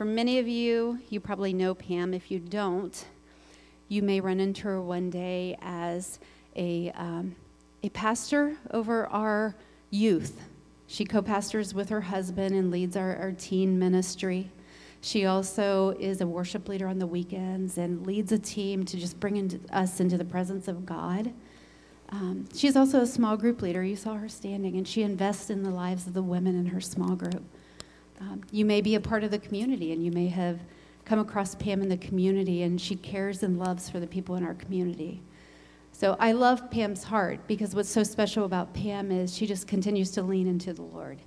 For many of you, you probably know Pam. If you don't, you may run into her one day as a, um, a pastor over our youth. She co pastors with her husband and leads our, our teen ministry. She also is a worship leader on the weekends and leads a team to just bring into, us into the presence of God. Um, she's also a small group leader. You saw her standing, and she invests in the lives of the women in her small group. Um, you may be a part of the community, and you may have come across Pam in the community, and she cares and loves for the people in our community. So I love Pam's heart because what's so special about Pam is she just continues to lean into the Lord.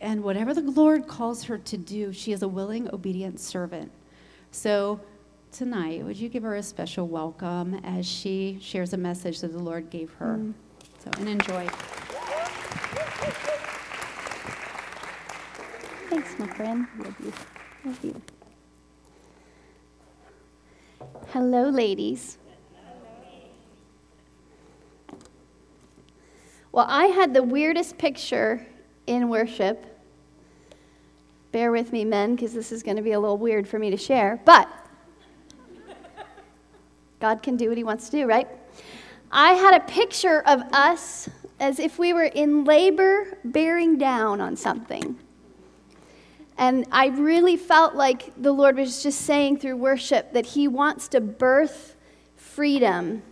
And whatever the Lord calls her to do, she is a willing, obedient servant. So tonight, would you give her a special welcome as she shares a message that the Lord gave her? Mm. So, and enjoy. Thanks, my friend. Love you. Love you. Hello, ladies. Well, I had the weirdest picture in worship. Bear with me, men, because this is going to be a little weird for me to share. But God can do what He wants to do, right? I had a picture of us as if we were in labor bearing down on something. And I really felt like the Lord was just saying through worship that He wants to birth freedom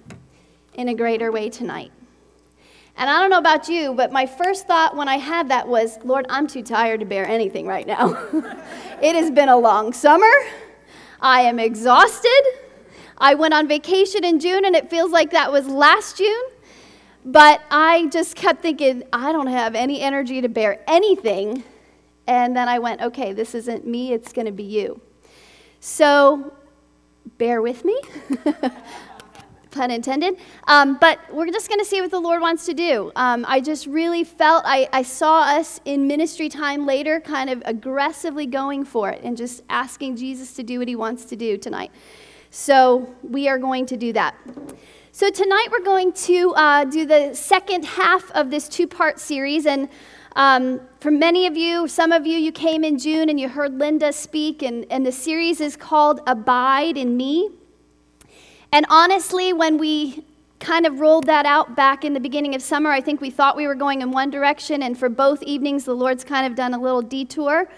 in a greater way tonight. And I don't know about you, but my first thought when I had that was, Lord, I'm too tired to bear anything right now. it has been a long summer. I am exhausted. I went on vacation in June, and it feels like that was last June. But I just kept thinking, I don't have any energy to bear anything. And then I went, okay, this isn't me, it's going to be you. So bear with me. pun intended. Um, but we're just going to see what the Lord wants to do. Um, I just really felt, I, I saw us in ministry time later kind of aggressively going for it and just asking Jesus to do what he wants to do tonight. So we are going to do that. So tonight we're going to uh, do the second half of this two part series. And um, for many of you, some of you, you came in June and you heard Linda speak, and, and the series is called Abide in Me. And honestly, when we kind of rolled that out back in the beginning of summer, I think we thought we were going in one direction, and for both evenings, the Lord's kind of done a little detour.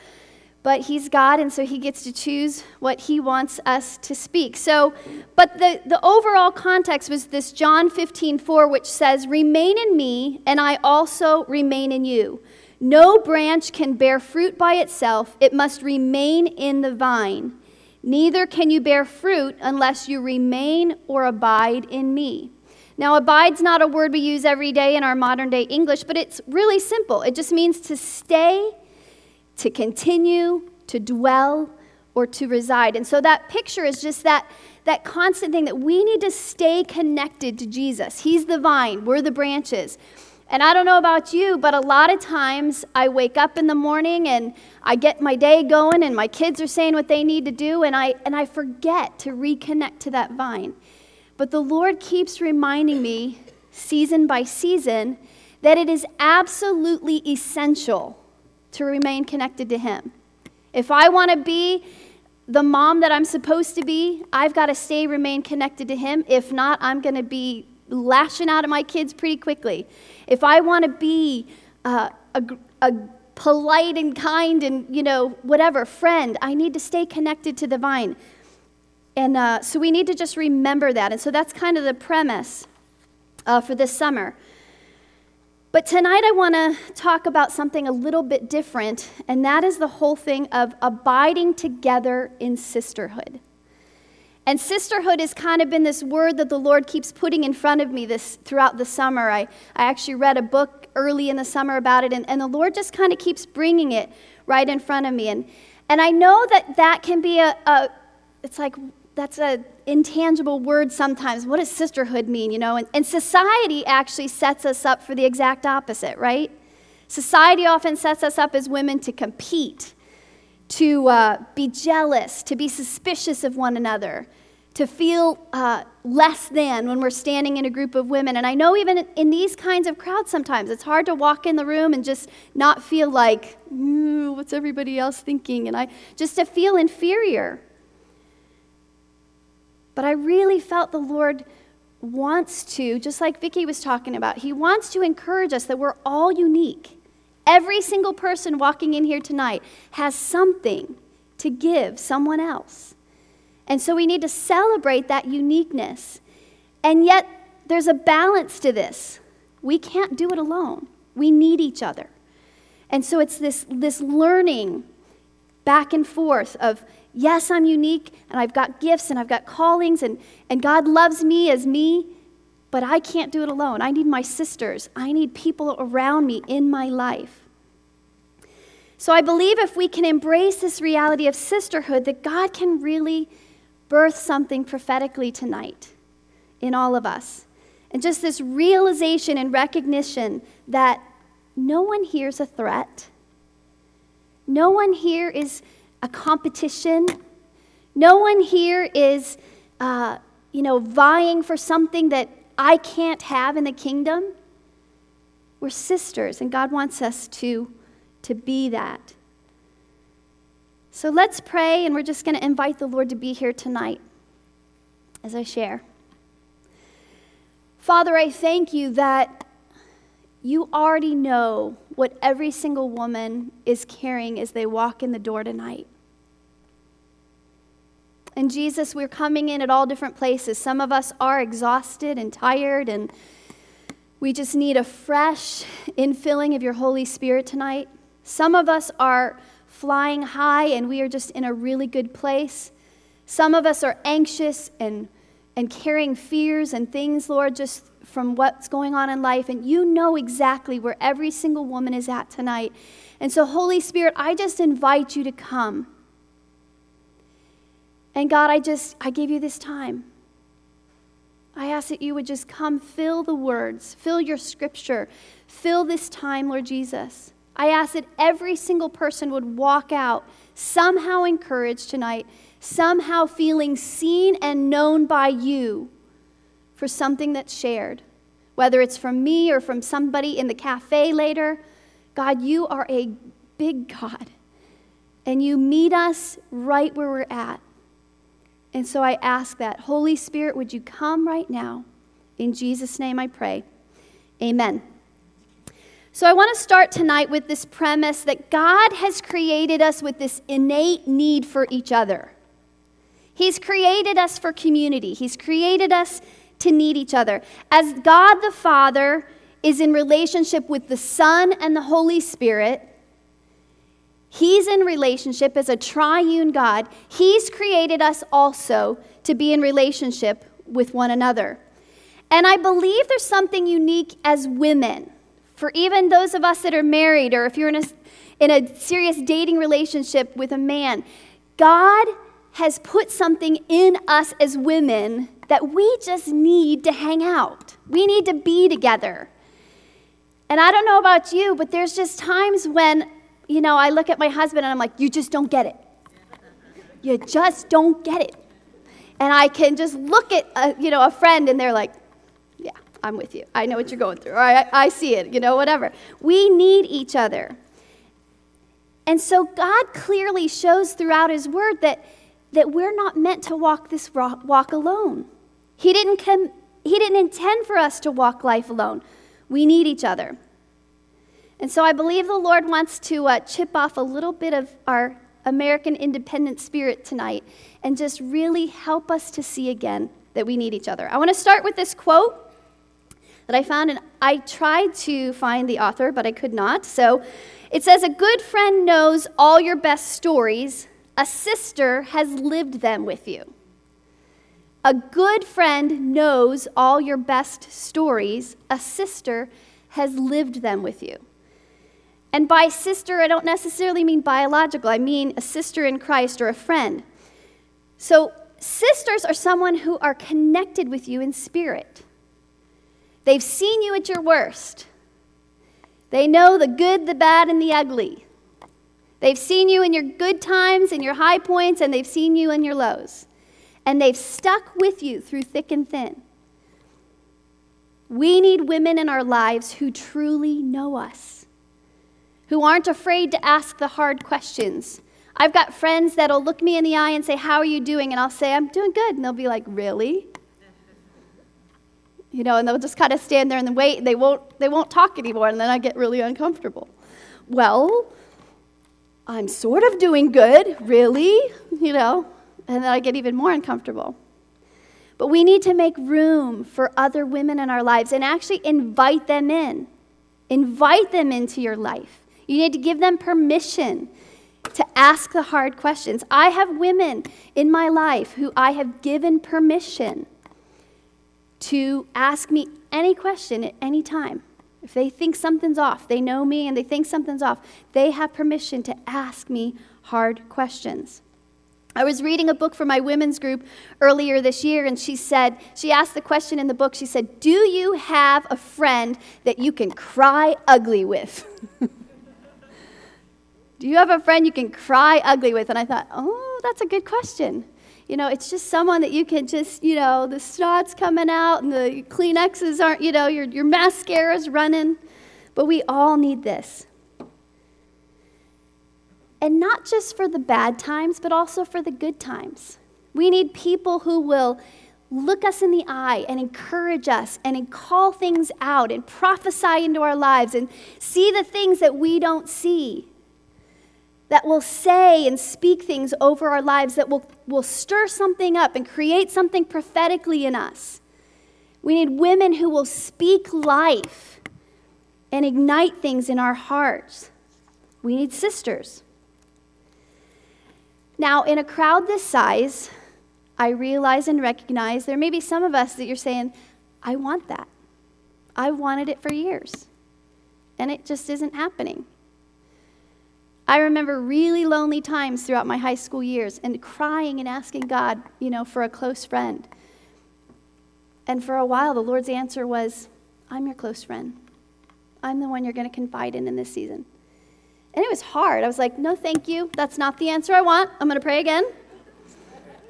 But He's God, and so He gets to choose what He wants us to speak. So, but the, the overall context was this John 15, 4, which says, Remain in me, and I also remain in you. No branch can bear fruit by itself, it must remain in the vine. Neither can you bear fruit unless you remain or abide in me. Now, abide's not a word we use every day in our modern day English, but it's really simple. It just means to stay, to continue, to dwell, or to reside. And so that picture is just that, that constant thing that we need to stay connected to Jesus. He's the vine, we're the branches. And I don't know about you, but a lot of times I wake up in the morning and I get my day going and my kids are saying what they need to do and I and I forget to reconnect to that vine. But the Lord keeps reminding me season by season that it is absolutely essential to remain connected to him. If I want to be the mom that I'm supposed to be, I've got to stay remain connected to him. If not, I'm going to be lashing out at my kids pretty quickly. If I want to be uh, a, a polite and kind and, you know, whatever, friend, I need to stay connected to the vine. And uh, so we need to just remember that. And so that's kind of the premise uh, for this summer. But tonight I want to talk about something a little bit different, and that is the whole thing of abiding together in sisterhood. And sisterhood has kind of been this word that the Lord keeps putting in front of me this throughout the summer. I, I actually read a book early in the summer about it, and, and the Lord just kind of keeps bringing it right in front of me. And, and I know that that can be a, a it's like, that's an intangible word sometimes. What does sisterhood mean, you know? And, and society actually sets us up for the exact opposite, right? Society often sets us up as women to compete to uh, be jealous, to be suspicious of one another, to feel uh, less than when we're standing in a group of women. And I know even in these kinds of crowds sometimes it's hard to walk in the room and just not feel like, what's everybody else thinking? And I just to feel inferior. But I really felt the Lord wants to, just like Vicki was talking about, He wants to encourage us that we're all unique. Every single person walking in here tonight has something to give someone else. And so we need to celebrate that uniqueness. And yet, there's a balance to this. We can't do it alone, we need each other. And so it's this, this learning back and forth of, yes, I'm unique and I've got gifts and I've got callings and, and God loves me as me, but I can't do it alone. I need my sisters, I need people around me in my life. So I believe if we can embrace this reality of sisterhood, that God can really birth something prophetically tonight in all of us. And just this realization and recognition that no one here is a threat, no one here is a competition, no one here is, uh, you know, vying for something that I can't have in the kingdom. We're sisters, and God wants us to, to be that. So let's pray, and we're just going to invite the Lord to be here tonight as I share. Father, I thank you that you already know what every single woman is carrying as they walk in the door tonight. And Jesus, we're coming in at all different places. Some of us are exhausted and tired, and we just need a fresh infilling of your Holy Spirit tonight. Some of us are flying high and we are just in a really good place. Some of us are anxious and, and carrying fears and things, Lord, just from what's going on in life. And you know exactly where every single woman is at tonight. And so, Holy Spirit, I just invite you to come. And God, I just, I give you this time. I ask that you would just come fill the words, fill your scripture, fill this time, Lord Jesus. I ask that every single person would walk out somehow encouraged tonight, somehow feeling seen and known by you for something that's shared. Whether it's from me or from somebody in the cafe later, God, you are a big God. And you meet us right where we're at. And so I ask that. Holy Spirit, would you come right now? In Jesus' name I pray. Amen. So, I want to start tonight with this premise that God has created us with this innate need for each other. He's created us for community, He's created us to need each other. As God the Father is in relationship with the Son and the Holy Spirit, He's in relationship as a triune God. He's created us also to be in relationship with one another. And I believe there's something unique as women for even those of us that are married, or if you're in a, in a serious dating relationship with a man, God has put something in us as women that we just need to hang out. We need to be together. And I don't know about you, but there's just times when, you know, I look at my husband and I'm like, you just don't get it. You just don't get it. And I can just look at, a, you know, a friend and they're like, yeah, I'm with you. I know what you're going through. I, I see it, you know, whatever. We need each other. And so God clearly shows throughout His Word that, that we're not meant to walk this walk alone. He didn't, come, he didn't intend for us to walk life alone. We need each other. And so I believe the Lord wants to uh, chip off a little bit of our American independent spirit tonight and just really help us to see again that we need each other. I want to start with this quote that I found, and I tried to find the author, but I could not. So it says, A good friend knows all your best stories, a sister has lived them with you. A good friend knows all your best stories, a sister has lived them with you. And by sister, I don't necessarily mean biological, I mean a sister in Christ or a friend. So, sisters are someone who are connected with you in spirit. They've seen you at your worst. They know the good, the bad, and the ugly. They've seen you in your good times and your high points, and they've seen you in your lows. and they've stuck with you through thick and thin. We need women in our lives who truly know us, who aren't afraid to ask the hard questions. I've got friends that'll look me in the eye and say, How are you doing? And I'll say, I'm doing good. And they'll be like, Really? You know, and they'll just kind of stand there and wait. They won't, they won't talk anymore. And then I get really uncomfortable. Well, I'm sort of doing good, really? You know, and then I get even more uncomfortable. But we need to make room for other women in our lives and actually invite them in. Invite them into your life. You need to give them permission to ask the hard questions. I have women in my life who I have given permission to ask me any question at any time. If they think something's off, they know me and they think something's off, they have permission to ask me hard questions. I was reading a book for my women's group earlier this year, and she said, she asked the question in the book, she said, Do you have a friend that you can cry ugly with? Do you have a friend you can cry ugly with? And I thought, oh, that's a good question. You know, it's just someone that you can just, you know, the snot's coming out and the Kleenexes aren't, you know, your, your mascara's running. But we all need this. And not just for the bad times, but also for the good times. We need people who will look us in the eye and encourage us and call things out and prophesy into our lives and see the things that we don't see. That will say and speak things over our lives that will, will stir something up and create something prophetically in us. We need women who will speak life and ignite things in our hearts. We need sisters. Now, in a crowd this size, I realize and recognize there may be some of us that you're saying, I want that. I wanted it for years, and it just isn't happening. I remember really lonely times throughout my high school years and crying and asking God, you know, for a close friend. And for a while, the Lord's answer was, I'm your close friend. I'm the one you're going to confide in in this season. And it was hard. I was like, no, thank you. That's not the answer I want. I'm going to pray again.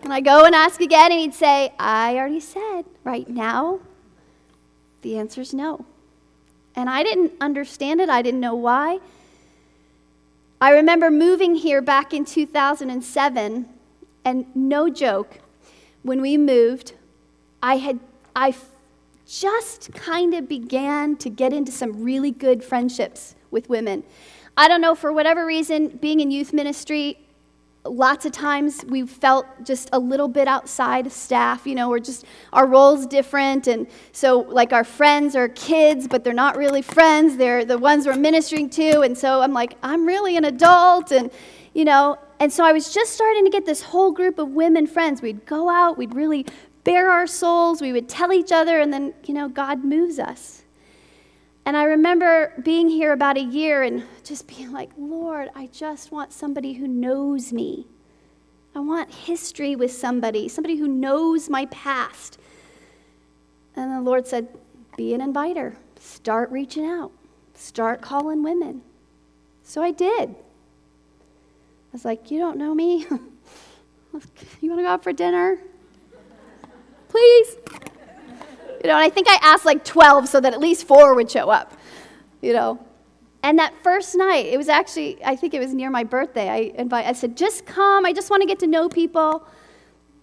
And I go and ask again, and he'd say, I already said right now, the answer is no. And I didn't understand it, I didn't know why. I remember moving here back in 2007, and no joke, when we moved, I had, I just kind of began to get into some really good friendships with women. I don't know, for whatever reason, being in youth ministry, lots of times we felt just a little bit outside staff you know we're just our roles different. And so like our friends are kids but they're not really friends. They're the ones we're ministering to. And so i'm like i'm really an adult. And you know and so i was just starting to get this whole group of women friends. We'd go out we'd really bare our souls we would tell each other and then you know god moves us and I remember being here about a year and just being like, Lord, I just want somebody who knows me. I want history with somebody, somebody who knows my past. And the Lord said, Be an inviter. Start reaching out. Start calling women. So I did. I was like, You don't know me? you want to go out for dinner? Please. You know, and I think I asked like 12 so that at least four would show up, you know. And that first night, it was actually, I think it was near my birthday. I invite, I said, just come. I just want to get to know people.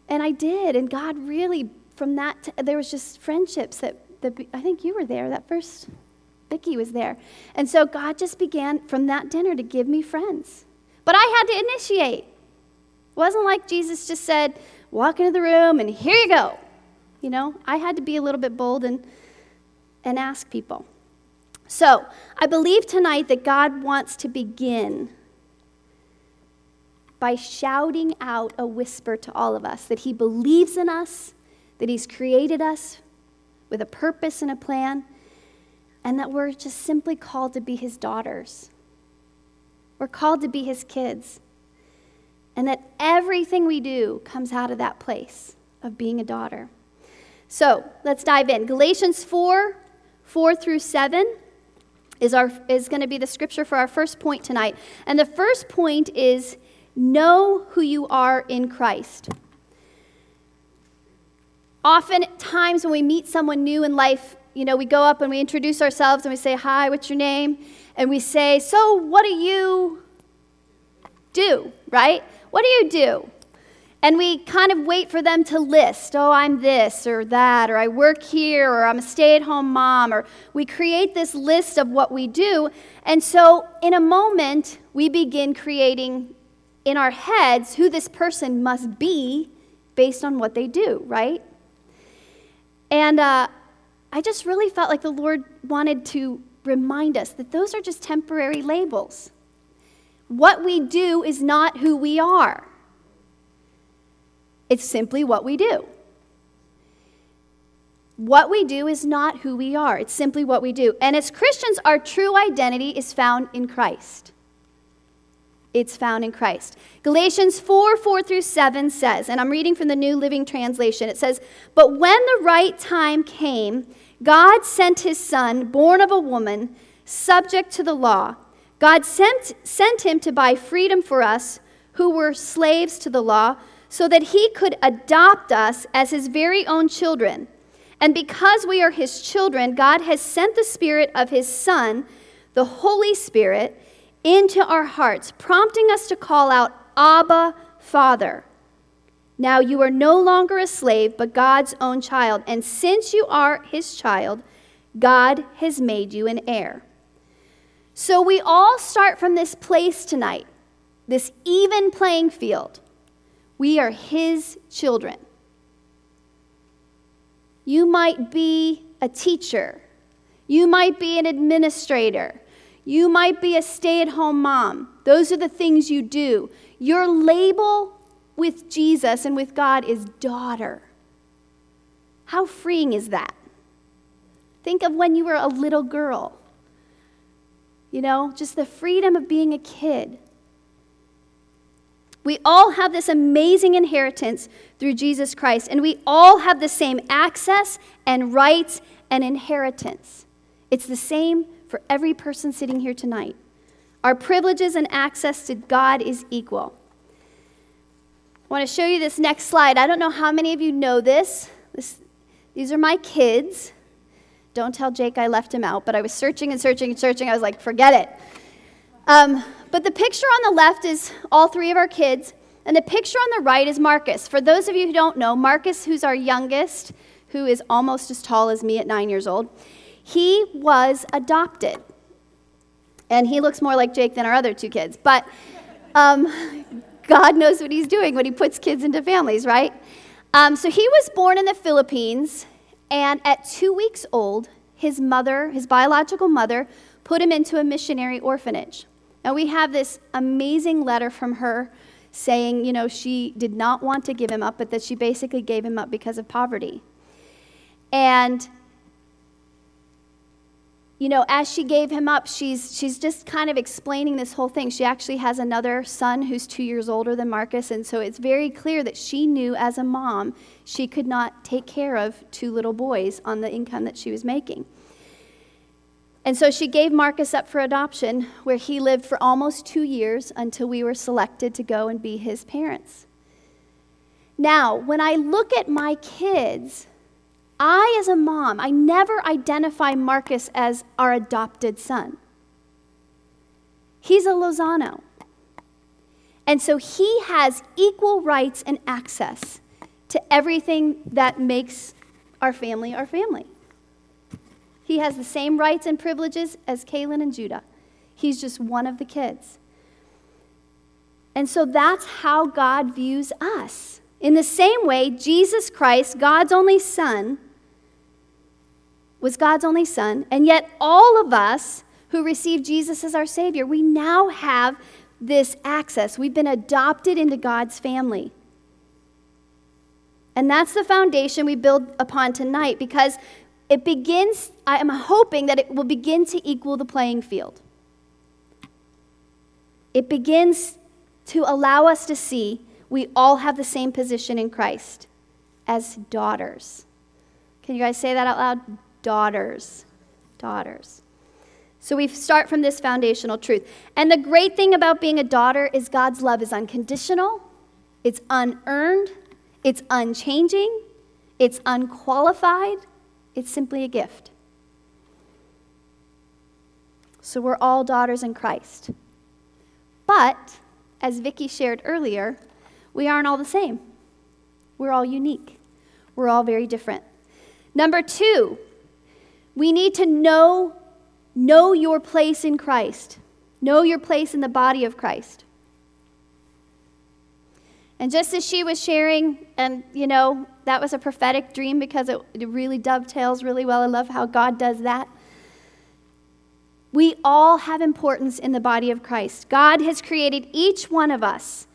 And I did. And God really, from that, t- there was just friendships that, that, I think you were there, that first, Vicki was there. And so God just began from that dinner to give me friends. But I had to initiate. It wasn't like Jesus just said, walk into the room and here you go. You know, I had to be a little bit bold and, and ask people. So, I believe tonight that God wants to begin by shouting out a whisper to all of us that He believes in us, that He's created us with a purpose and a plan, and that we're just simply called to be His daughters. We're called to be His kids. And that everything we do comes out of that place of being a daughter. So let's dive in. Galatians 4 4 through 7 is, our, is going to be the scripture for our first point tonight. And the first point is know who you are in Christ. Often times when we meet someone new in life, you know, we go up and we introduce ourselves and we say, Hi, what's your name? And we say, So, what do you do, right? What do you do? And we kind of wait for them to list, oh, I'm this or that, or I work here, or I'm a stay at home mom, or we create this list of what we do. And so, in a moment, we begin creating in our heads who this person must be based on what they do, right? And uh, I just really felt like the Lord wanted to remind us that those are just temporary labels. What we do is not who we are, it's simply what we do. What we do is not who we are, it's simply what we do. And as Christians, our true identity is found in Christ. It's found in Christ. Galatians 4 4 through 7 says, and I'm reading from the New Living Translation, it says, But when the right time came, God sent his son, born of a woman, subject to the law. God sent, sent him to buy freedom for us who were slaves to the law, so that he could adopt us as his very own children. And because we are his children, God has sent the Spirit of his Son, the Holy Spirit, into our hearts, prompting us to call out, Abba, Father. Now you are no longer a slave, but God's own child. And since you are his child, God has made you an heir. So we all start from this place tonight, this even playing field. We are his children. You might be a teacher, you might be an administrator, you might be a stay at home mom. Those are the things you do. Your label with Jesus and with God is daughter. How freeing is that? Think of when you were a little girl. You know, just the freedom of being a kid. We all have this amazing inheritance through Jesus Christ, and we all have the same access and rights and inheritance. It's the same for every person sitting here tonight. Our privileges and access to God is equal. I want to show you this next slide. I don't know how many of you know this. this these are my kids. Don't tell Jake I left him out, but I was searching and searching and searching. I was like, forget it. Um, but the picture on the left is all three of our kids, and the picture on the right is Marcus. For those of you who don't know, Marcus, who's our youngest, who is almost as tall as me at nine years old, he was adopted. And he looks more like Jake than our other two kids. But um, God knows what he's doing when he puts kids into families, right? Um, so he was born in the Philippines, and at two weeks old, his mother, his biological mother, put him into a missionary orphanage. Now we have this amazing letter from her saying, you know, she did not want to give him up, but that she basically gave him up because of poverty. And you know, as she gave him up, she's, she's just kind of explaining this whole thing. She actually has another son who's two years older than Marcus, and so it's very clear that she knew as a mom she could not take care of two little boys on the income that she was making. And so she gave Marcus up for adoption, where he lived for almost two years until we were selected to go and be his parents. Now, when I look at my kids, I, as a mom, I never identify Marcus as our adopted son. He's a Lozano. And so he has equal rights and access to everything that makes our family our family. He has the same rights and privileges as Kaylin and Judah. He's just one of the kids. And so that's how God views us. In the same way, Jesus Christ, God's only Son, was God's only Son, and yet all of us who received Jesus as our Savior, we now have this access. We've been adopted into God's family. And that's the foundation we build upon tonight because it begins, I am hoping that it will begin to equal the playing field. It begins to allow us to see we all have the same position in Christ as daughters. Can you guys say that out loud? daughters. Daughters. So we start from this foundational truth. And the great thing about being a daughter is God's love is unconditional, it's unearned, it's unchanging, it's unqualified, it's simply a gift. So we're all daughters in Christ. But, as Vicki shared earlier, we aren't all the same. We're all unique. We're all very different. Number two, we need to know, know your place in Christ. Know your place in the body of Christ. And just as she was sharing, and you know, that was a prophetic dream because it, it really dovetails really well. I love how God does that. We all have importance in the body of Christ. God has created each one of us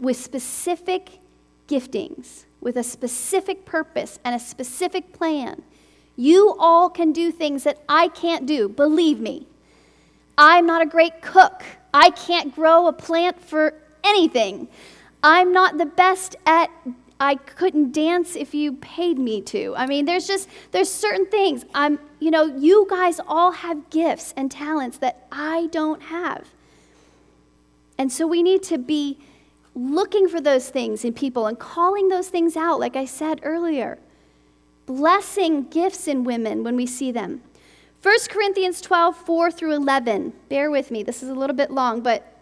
with specific giftings, with a specific purpose and a specific plan. You all can do things that I can't do, believe me. I'm not a great cook. I can't grow a plant for anything. I'm not the best at I couldn't dance if you paid me to. I mean, there's just there's certain things. I'm, you know, you guys all have gifts and talents that I don't have. And so we need to be looking for those things in people and calling those things out like I said earlier. Blessing gifts in women when we see them. 1 Corinthians 12, 4 through 11. Bear with me. This is a little bit long, but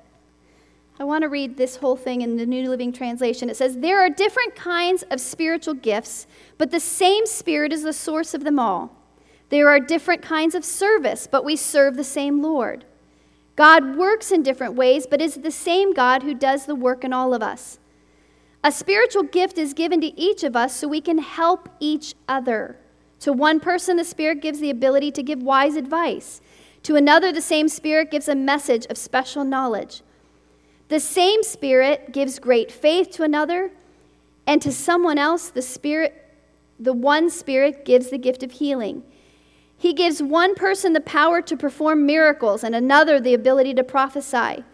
I want to read this whole thing in the New Living Translation. It says, There are different kinds of spiritual gifts, but the same Spirit is the source of them all. There are different kinds of service, but we serve the same Lord. God works in different ways, but is the same God who does the work in all of us. A spiritual gift is given to each of us so we can help each other. To one person, the Spirit gives the ability to give wise advice. To another, the same Spirit gives a message of special knowledge. The same Spirit gives great faith to another, and to someone else, the Spirit, the one Spirit gives the gift of healing. He gives one person the power to perform miracles and another the ability to prophesy.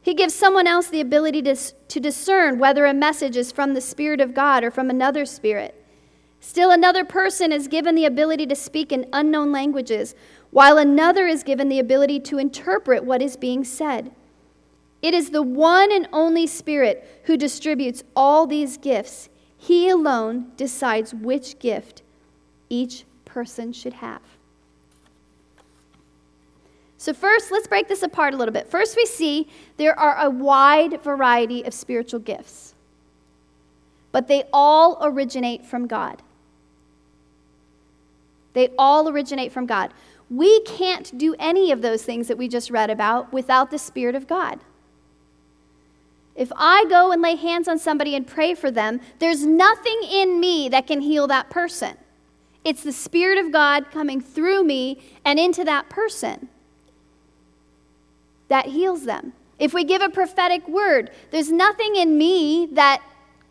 He gives someone else the ability to, to discern whether a message is from the Spirit of God or from another spirit. Still, another person is given the ability to speak in unknown languages, while another is given the ability to interpret what is being said. It is the one and only Spirit who distributes all these gifts. He alone decides which gift each person should have. So, first, let's break this apart a little bit. First, we see there are a wide variety of spiritual gifts, but they all originate from God. They all originate from God. We can't do any of those things that we just read about without the Spirit of God. If I go and lay hands on somebody and pray for them, there's nothing in me that can heal that person. It's the Spirit of God coming through me and into that person that heals them. If we give a prophetic word, there's nothing in me that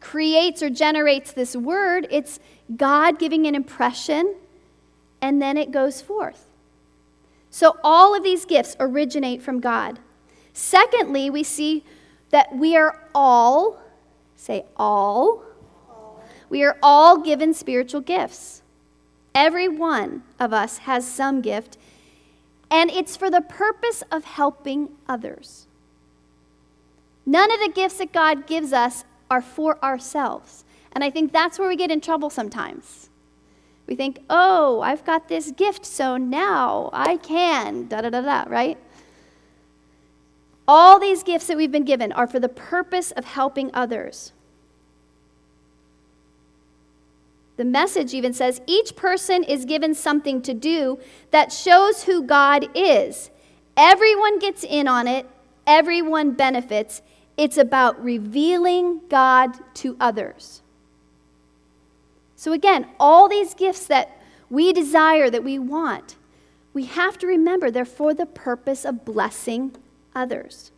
creates or generates this word. It's God giving an impression, and then it goes forth. So all of these gifts originate from God. Secondly, we see that we are all, say all, we are all given spiritual gifts. Every one of us has some gift, and it's for the purpose of helping others. None of the gifts that God gives us are for ourselves. And I think that's where we get in trouble sometimes. We think, oh, I've got this gift, so now I can, da da da da, right? All these gifts that we've been given are for the purpose of helping others. The message even says each person is given something to do that shows who God is. Everyone gets in on it, everyone benefits. It's about revealing God to others. So, again, all these gifts that we desire, that we want, we have to remember they're for the purpose of blessing others.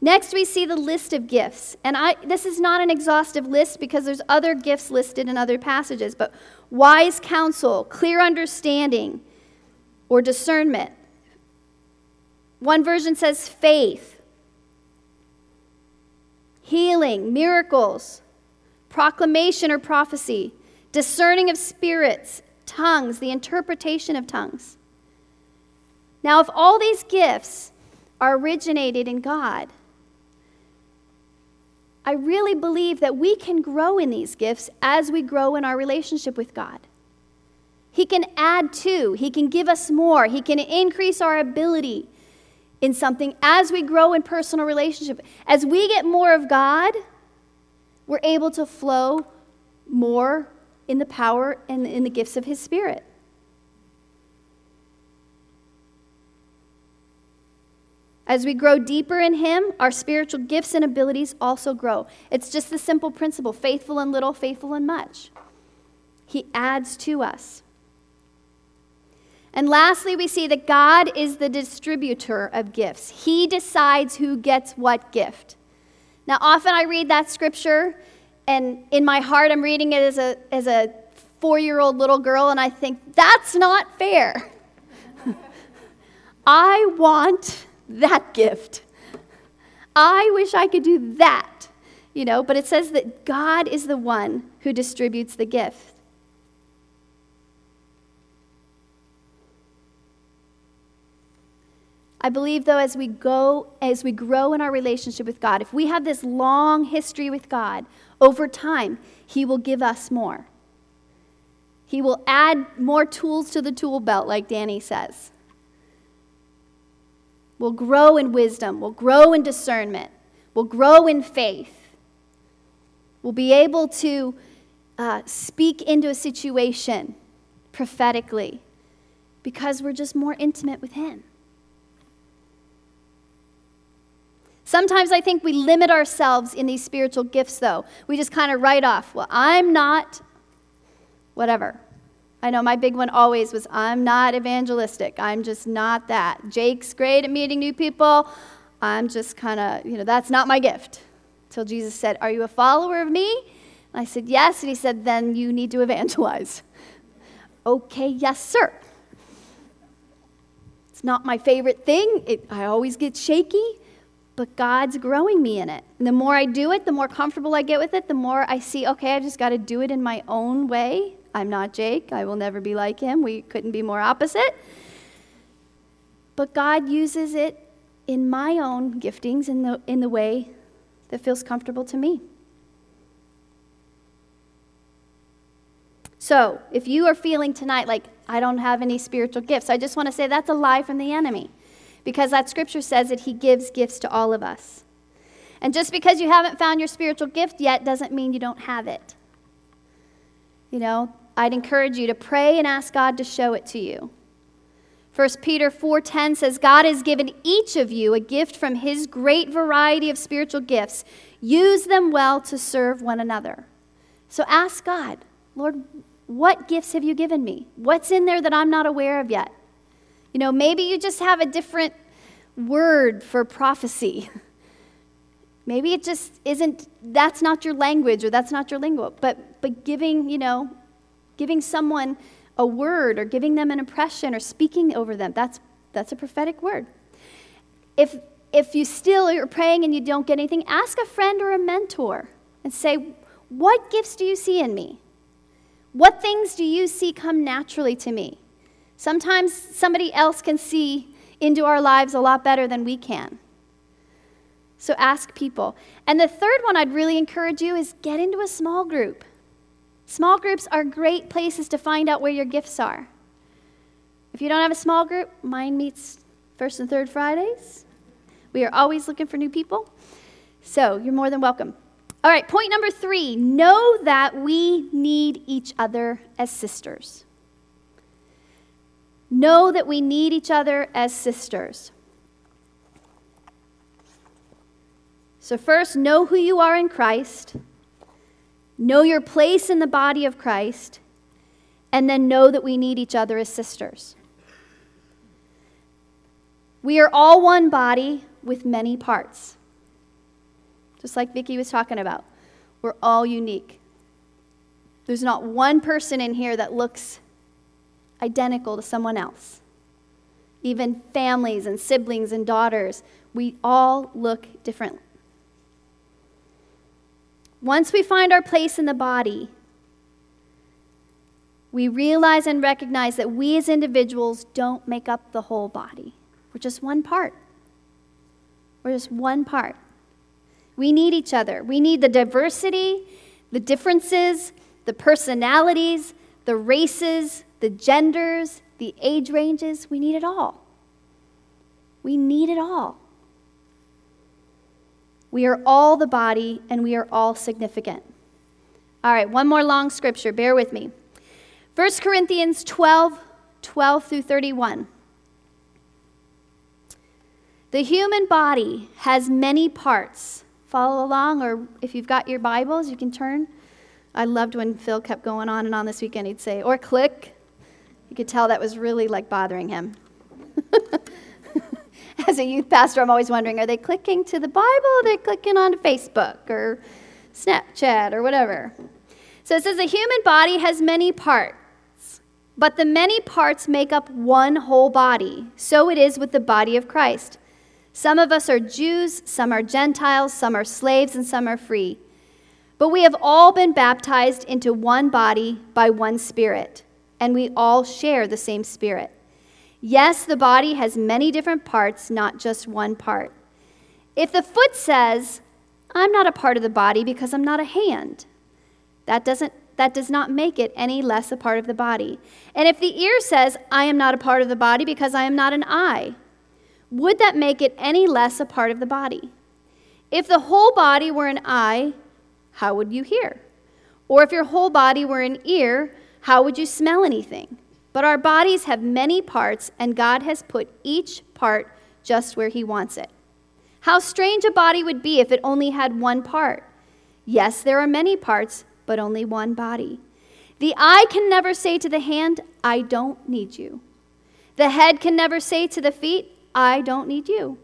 Next, we see the list of gifts. And I, this is not an exhaustive list because there's other gifts listed in other passages, but wise counsel, clear understanding, or discernment. One version says faith, healing, miracles, proclamation or prophecy, discerning of spirits, tongues, the interpretation of tongues. Now, if all these gifts are originated in God, I really believe that we can grow in these gifts as we grow in our relationship with God. He can add to, He can give us more, He can increase our ability in something as we grow in personal relationship. As we get more of God, we're able to flow more in the power and in the gifts of His Spirit. As we grow deeper in Him, our spiritual gifts and abilities also grow. It's just the simple principle faithful in little, faithful in much. He adds to us. And lastly, we see that God is the distributor of gifts. He decides who gets what gift. Now, often I read that scripture, and in my heart, I'm reading it as a, as a four year old little girl, and I think, that's not fair. I want that gift. I wish I could do that, you know, but it says that God is the one who distributes the gift. I believe though as we go as we grow in our relationship with God, if we have this long history with God, over time he will give us more. He will add more tools to the tool belt like Danny says. We'll grow in wisdom, we'll grow in discernment, we'll grow in faith. We'll be able to uh, speak into a situation prophetically because we're just more intimate with Him. Sometimes I think we limit ourselves in these spiritual gifts, though. We just kind of write off, well, I'm not whatever. I know my big one always was, I'm not evangelistic. I'm just not that. Jake's great at meeting new people. I'm just kind of, you know, that's not my gift. Until Jesus said, Are you a follower of me? And I said, Yes. And he said, Then you need to evangelize. okay, yes, sir. It's not my favorite thing. It, I always get shaky but God's growing me in it. And the more I do it, the more comfortable I get with it, the more I see, okay, I just got to do it in my own way. I'm not Jake. I will never be like him. We couldn't be more opposite. But God uses it in my own giftings in the, in the way that feels comfortable to me. So, if you are feeling tonight like, I don't have any spiritual gifts, I just want to say that's a lie from the enemy because that scripture says that He gives gifts to all of us. And just because you haven't found your spiritual gift yet doesn't mean you don't have it. You know, I'd encourage you to pray and ask God to show it to you. 1 Peter 4:10 says God has given each of you a gift from his great variety of spiritual gifts. Use them well to serve one another. So ask God, Lord, what gifts have you given me? What's in there that I'm not aware of yet? You know, maybe you just have a different word for prophecy. Maybe it just isn't, that's not your language or that's not your lingo. But, but giving, you know, giving someone a word or giving them an impression or speaking over them, that's, that's a prophetic word. If, if you still are praying and you don't get anything, ask a friend or a mentor and say, What gifts do you see in me? What things do you see come naturally to me? Sometimes somebody else can see into our lives a lot better than we can. So ask people. And the third one I'd really encourage you is get into a small group. Small groups are great places to find out where your gifts are. If you don't have a small group, mine meets first and third Fridays. We are always looking for new people. So you're more than welcome. All right, point number three know that we need each other as sisters. Know that we need each other as sisters. So, first, know who you are in Christ, know your place in the body of Christ, and then know that we need each other as sisters. We are all one body with many parts. Just like Vicki was talking about. We're all unique. There's not one person in here that looks identical to someone else. Even families and siblings and daughters, we all look different. Once we find our place in the body, we realize and recognize that we as individuals don't make up the whole body. We're just one part. We're just one part. We need each other. We need the diversity, the differences, the personalities, the races, the genders, the age ranges. We need it all. We need it all. We are all the body and we are all significant. All right, one more long scripture. Bear with me. 1 Corinthians 12 12 through 31. The human body has many parts. Follow along, or if you've got your Bibles, you can turn. I loved when Phil kept going on and on this weekend. He'd say, or click. You could tell that was really like bothering him. As a youth pastor, I'm always wondering are they clicking to the Bible or are they clicking on Facebook or Snapchat or whatever? So it says the human body has many parts, but the many parts make up one whole body. So it is with the body of Christ. Some of us are Jews, some are Gentiles, some are slaves, and some are free. But we have all been baptized into one body by one Spirit, and we all share the same Spirit. Yes, the body has many different parts, not just one part. If the foot says, I'm not a part of the body because I'm not a hand, that, doesn't, that does not make it any less a part of the body. And if the ear says, I am not a part of the body because I am not an eye, would that make it any less a part of the body? If the whole body were an eye, how would you hear? Or if your whole body were an ear, how would you smell anything? But our bodies have many parts, and God has put each part just where He wants it. How strange a body would be if it only had one part. Yes, there are many parts, but only one body. The eye can never say to the hand, I don't need you. The head can never say to the feet, I don't need you.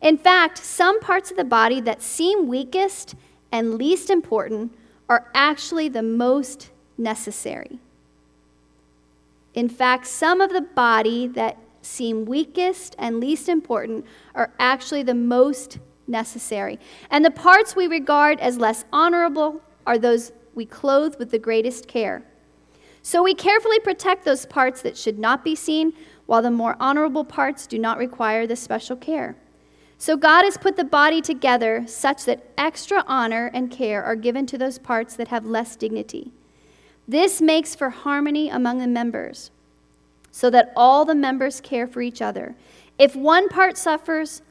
In fact, some parts of the body that seem weakest and least important are actually the most necessary. In fact, some of the body that seem weakest and least important are actually the most necessary. And the parts we regard as less honorable are those we clothe with the greatest care. So we carefully protect those parts that should not be seen, while the more honorable parts do not require this special care. So God has put the body together such that extra honor and care are given to those parts that have less dignity. This makes for harmony among the members, so that all the members care for each other. If one part suffers,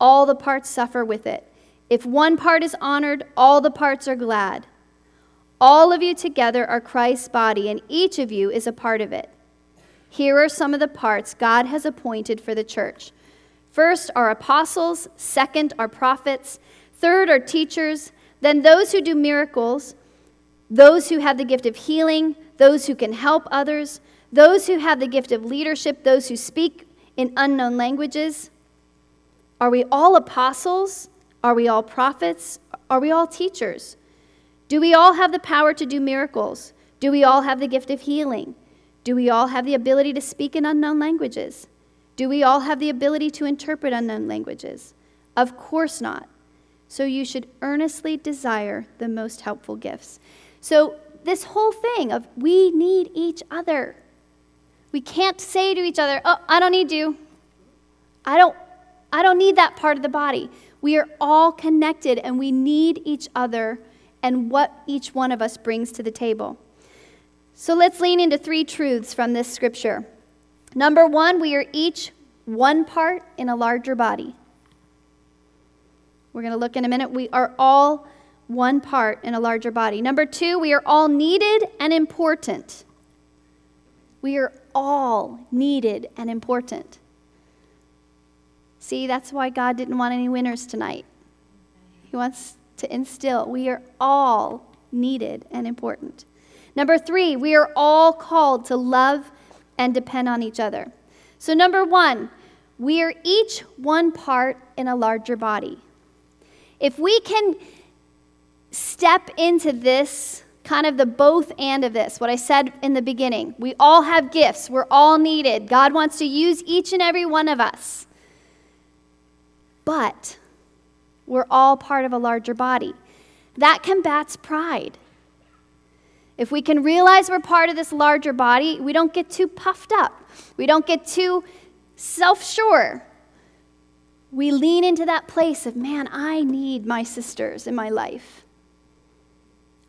all the parts suffer with it. If one part is honored, all the parts are glad. All of you together are Christ's body, and each of you is a part of it. Here are some of the parts God has appointed for the church. First are apostles, second are prophets, third are teachers, then those who do miracles, those who have the gift of healing, those who can help others, those who have the gift of leadership, those who speak in unknown languages. Are we all apostles? Are we all prophets? Are we all teachers? Do we all have the power to do miracles? Do we all have the gift of healing? Do we all have the ability to speak in unknown languages? Do we all have the ability to interpret unknown languages? Of course not. So you should earnestly desire the most helpful gifts. So, this whole thing of we need each other. We can't say to each other, "Oh, I don't need you. I don't I don't need that part of the body." We are all connected and we need each other and what each one of us brings to the table. So let's lean into three truths from this scripture. Number one, we are each one part in a larger body. We're going to look in a minute. We are all one part in a larger body. Number two, we are all needed and important. We are all needed and important. See, that's why God didn't want any winners tonight. He wants to instill. We are all needed and important. Number three, we are all called to love and depend on each other. So, number one, we are each one part in a larger body. If we can step into this, kind of the both and of this, what I said in the beginning, we all have gifts, we're all needed. God wants to use each and every one of us. But we're all part of a larger body. That combats pride. If we can realize we're part of this larger body, we don't get too puffed up. We don't get too self sure. we lean into that place of, man, I need my sisters in my life.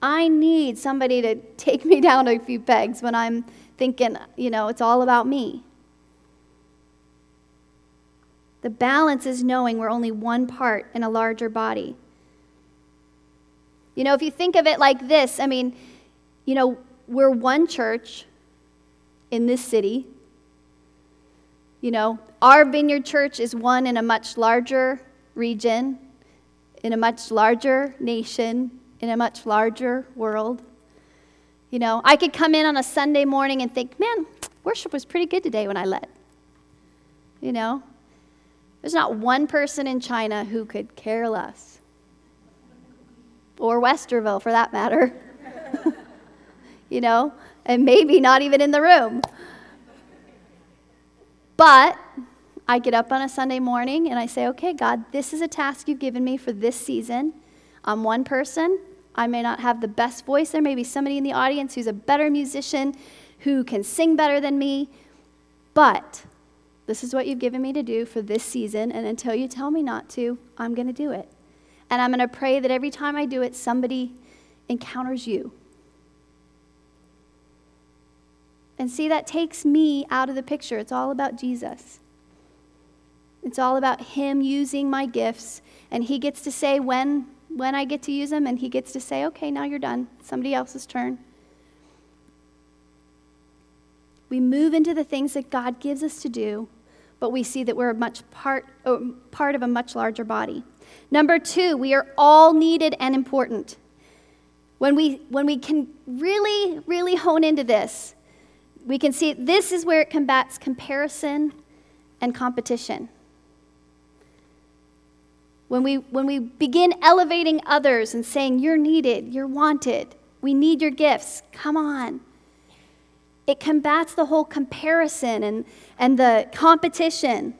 I need somebody to take me down a few pegs when I'm thinking, you know, it's all about me. The balance is knowing we're only one part in a larger body. You know, if you think of it like this, I mean, you know, we're one church in this city. You know, our vineyard church is one in a much larger region, in a much larger nation, in a much larger world. You know, I could come in on a Sunday morning and think, man, worship was pretty good today when I led. You know, there's not one person in China who could care less, or Westerville for that matter. you know, and maybe not even in the room. But I get up on a Sunday morning and I say, okay, God, this is a task you've given me for this season. I'm one person. I may not have the best voice. There may be somebody in the audience who's a better musician, who can sing better than me. But this is what you've given me to do for this season, and until you tell me not to, I'm going to do it. And I'm going to pray that every time I do it, somebody encounters you. And see, that takes me out of the picture. It's all about Jesus. It's all about Him using my gifts, and He gets to say when, when I get to use them, and He gets to say, okay, now you're done. Somebody else's turn. We move into the things that God gives us to do but we see that we're a much part, part of a much larger body. Number two, we are all needed and important. When we, when we can really, really hone into this, we can see this is where it combats comparison and competition. When we, when we begin elevating others and saying, You're needed, you're wanted, we need your gifts, come on it combats the whole comparison and, and the competition.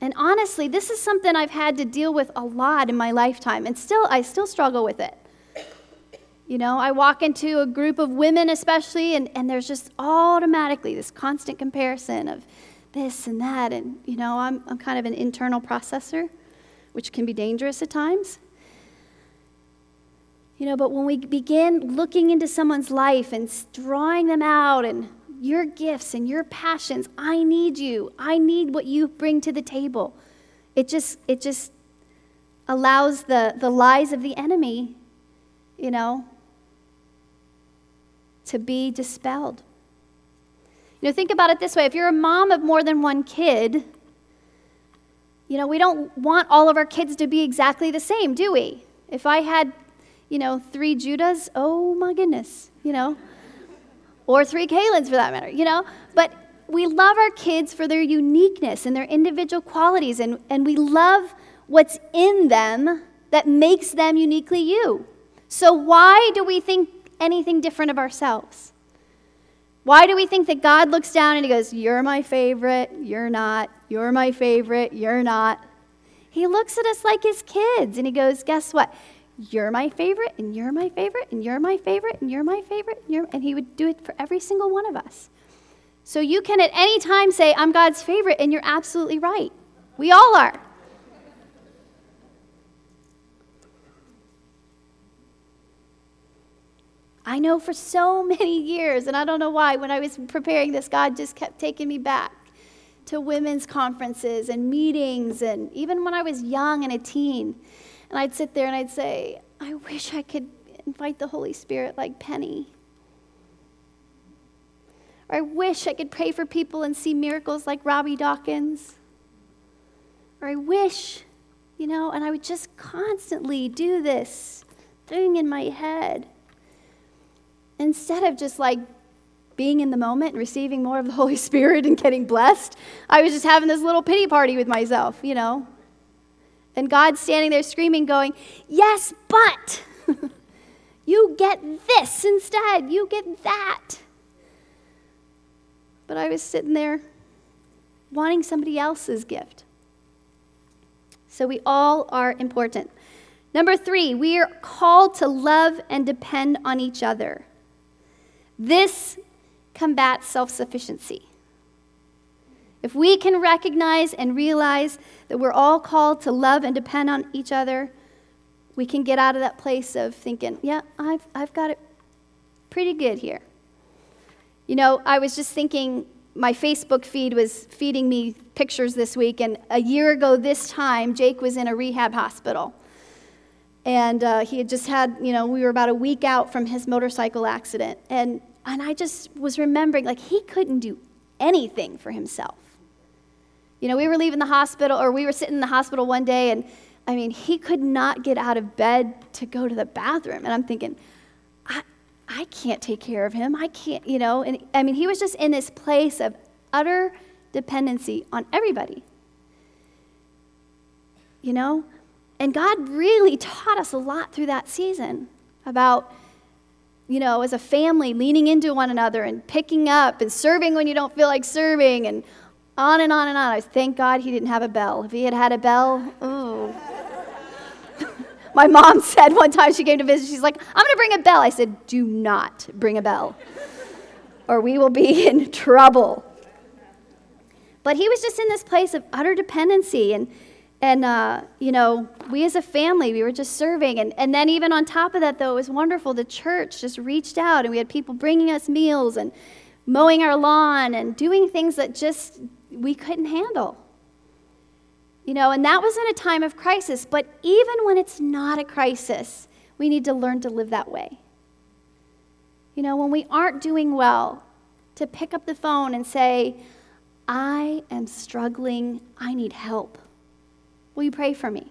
And honestly, this is something I've had to deal with a lot in my lifetime, and still, I still struggle with it. You know, I walk into a group of women, especially, and, and there's just automatically this constant comparison of this and that. And, you know, I'm, I'm kind of an internal processor, which can be dangerous at times. You know, but when we begin looking into someone's life and drawing them out and your gifts and your passions, I need you. I need what you bring to the table. It just it just allows the, the lies of the enemy, you know, to be dispelled. You know, think about it this way if you're a mom of more than one kid, you know, we don't want all of our kids to be exactly the same, do we? If I had you know, three Judas, oh my goodness, you know, or three Kaylins for that matter, you know. But we love our kids for their uniqueness and their individual qualities, and, and we love what's in them that makes them uniquely you. So, why do we think anything different of ourselves? Why do we think that God looks down and he goes, You're my favorite, you're not, you're my favorite, you're not? He looks at us like his kids and he goes, Guess what? you're my favorite, and you're my favorite, and you're my favorite, and you're my favorite, and, and he would do it for every single one of us. So you can at any time say, I'm God's favorite, and you're absolutely right. We all are. I know for so many years, and I don't know why, when I was preparing this, God just kept taking me back to women's conferences and meetings, and even when I was young and a teen. And I'd sit there and I'd say, I wish I could invite the Holy Spirit like Penny. Or I wish I could pray for people and see miracles like Robbie Dawkins. Or I wish, you know, and I would just constantly do this thing in my head. Instead of just like being in the moment and receiving more of the Holy Spirit and getting blessed, I was just having this little pity party with myself, you know. And God's standing there screaming, going, Yes, but you get this instead. You get that. But I was sitting there wanting somebody else's gift. So we all are important. Number three, we are called to love and depend on each other. This combats self sufficiency. If we can recognize and realize that we're all called to love and depend on each other, we can get out of that place of thinking, yeah, I've, I've got it pretty good here. You know, I was just thinking, my Facebook feed was feeding me pictures this week, and a year ago this time, Jake was in a rehab hospital. And uh, he had just had, you know, we were about a week out from his motorcycle accident. And, and I just was remembering, like, he couldn't do anything for himself. You know, we were leaving the hospital, or we were sitting in the hospital one day, and I mean, he could not get out of bed to go to the bathroom. And I'm thinking, I, I can't take care of him. I can't, you know. And I mean, he was just in this place of utter dependency on everybody. You know? And God really taught us a lot through that season about, you know, as a family, leaning into one another and picking up and serving when you don't feel like serving and on and on and on. I thank God he didn't have a bell. If he had had a bell, oh. My mom said one time she came to visit, she's like, I'm going to bring a bell. I said, Do not bring a bell, or we will be in trouble. But he was just in this place of utter dependency. And, and uh, you know, we as a family, we were just serving. And, and then, even on top of that, though, it was wonderful. The church just reached out, and we had people bringing us meals and mowing our lawn and doing things that just we couldn't handle. You know, and that was in a time of crisis. But even when it's not a crisis, we need to learn to live that way. You know, when we aren't doing well, to pick up the phone and say, I am struggling. I need help. Will you pray for me?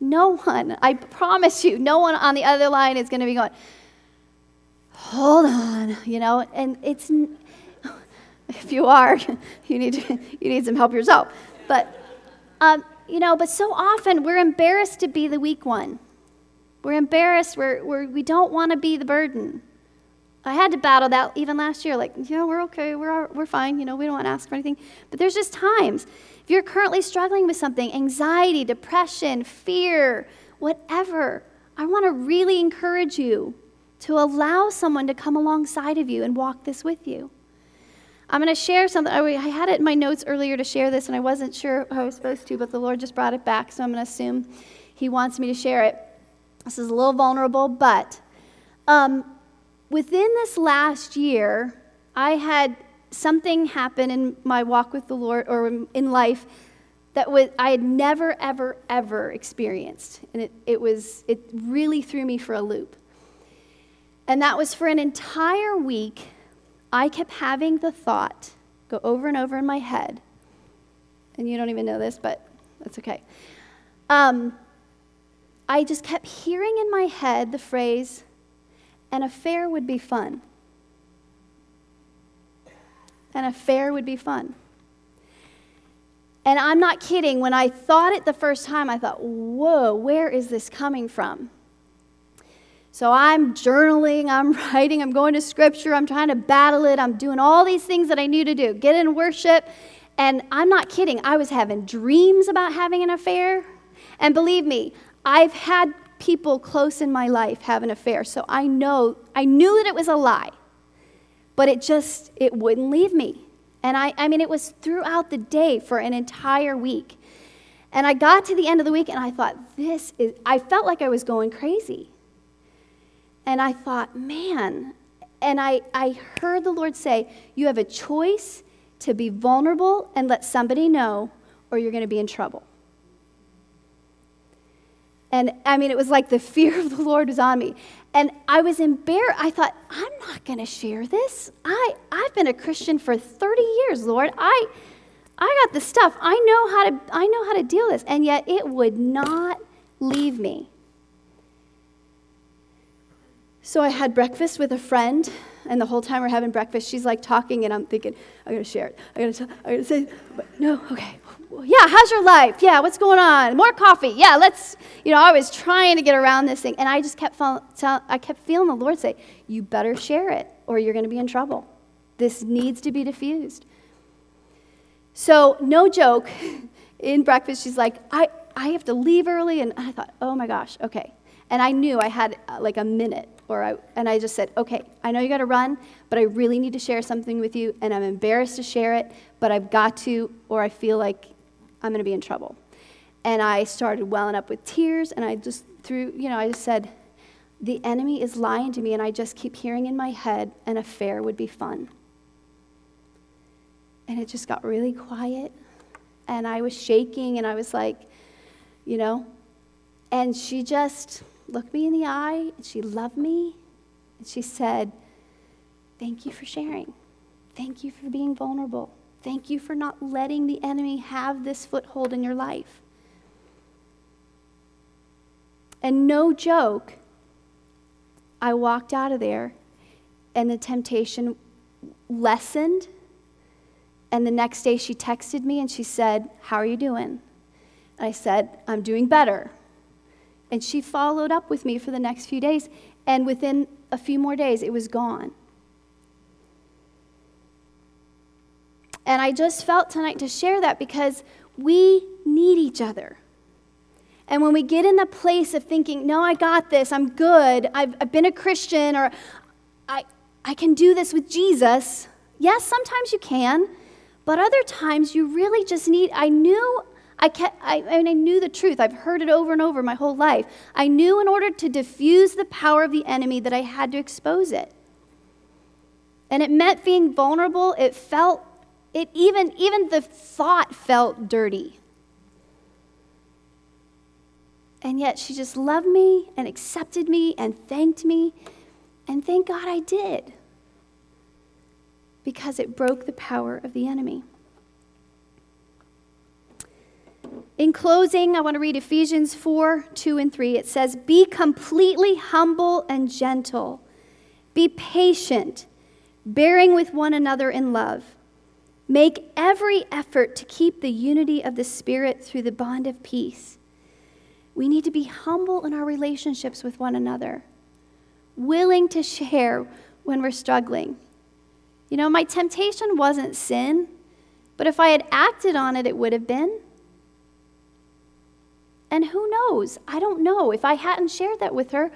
No one, I promise you, no one on the other line is going to be going, hold on, you know, and it's, if you are, you need, to, you need some help yourself. But, um, you know, but so often we're embarrassed to be the weak one. We're embarrassed, we're, we're, we don't want to be the burden. I had to battle that even last year. Like, yeah, we're okay, we're, we're fine, you know, we don't want to ask for anything. But there's just times. If you're currently struggling with something, anxiety, depression, fear, whatever, I want to really encourage you to allow someone to come alongside of you and walk this with you. I'm going to share something. I had it in my notes earlier to share this, and I wasn't sure how I was supposed to, but the Lord just brought it back, so I'm going to assume He wants me to share it. This is a little vulnerable, but um, within this last year, I had something happened in my walk with the Lord or in life that was, I had never, ever, ever experienced. And it, it, was, it really threw me for a loop. And that was for an entire week, I kept having the thought go over and over in my head. And you don't even know this, but that's okay. Um, I just kept hearing in my head the phrase, an affair would be fun. An affair would be fun. And I'm not kidding. When I thought it the first time, I thought, whoa, where is this coming from? So I'm journaling, I'm writing, I'm going to scripture, I'm trying to battle it, I'm doing all these things that I knew to do. Get in worship. And I'm not kidding. I was having dreams about having an affair. And believe me, I've had people close in my life have an affair. So I know, I knew that it was a lie, but it just, it wouldn't leave me. And I, I mean, it was throughout the day for an entire week. And I got to the end of the week and I thought, this is, I felt like I was going crazy. And I thought, man, and I, I heard the Lord say, you have a choice to be vulnerable and let somebody know, or you're going to be in trouble. And I mean, it was like the fear of the Lord was on me. And I was embarrassed. I thought, I'm not going to share this. I, I've been a Christian for 30 years, Lord. I, I got the stuff. I know how to, I know how to deal this. And yet it would not leave me. So I had breakfast with a friend, and the whole time we're having breakfast, she's like talking, and I'm thinking, I'm going to share it. I'm going to, I'm to say, but no, okay, yeah, how's your life? Yeah, what's going on? More coffee. Yeah, let's, you know, I was trying to get around this thing. And I just kept, I kept feeling the Lord say, you better share it or you're going to be in trouble. This needs to be diffused. So, no joke, in breakfast, she's like, I, I have to leave early. And I thought, oh my gosh, okay. And I knew I had uh, like a minute, or I, and I just said, okay, I know you got to run, but I really need to share something with you, and I'm embarrassed to share it, but I've got to, or I feel like I'm going to be in trouble. And I started welling up with tears, and I just threw, you know, I just said, the enemy is lying to me, and I just keep hearing in my head, an affair would be fun. And it just got really quiet, and I was shaking, and I was like, you know, and she just looked me in the eye and she loved me and she said, Thank you for sharing. Thank you for being vulnerable. Thank you for not letting the enemy have this foothold in your life. And no joke, I walked out of there and the temptation lessened. And the next day she texted me and she said, How are you doing? And I said, I'm doing better. And she followed up with me for the next few days. And within a few more days, it was gone. And I just felt tonight to share that because we need each other. And when we get in the place of thinking, no, I got this, I'm good, I've, I've been a Christian, or I, I can do this with Jesus, yes, sometimes you can, but other times you really just need, I knew I, kept, I, I, mean, I knew the truth. I've heard it over and over my whole life. I knew in order to diffuse the power of the enemy that I had to expose it. And it meant being vulnerable. It felt, it even, even the thought felt dirty. And yet she just loved me and accepted me and thanked me. And thank God I did. Because it broke the power of the enemy. In closing, I want to read Ephesians 4 2 and 3. It says, Be completely humble and gentle, be patient, bearing with one another in love. Make every effort to keep the unity of the Spirit through the bond of peace. We need to be humble in our relationships with one another, willing to share when we're struggling. You know, my temptation wasn't sin, but if I had acted on it, it would have been. And who knows? I don't know. If I hadn't shared that with her,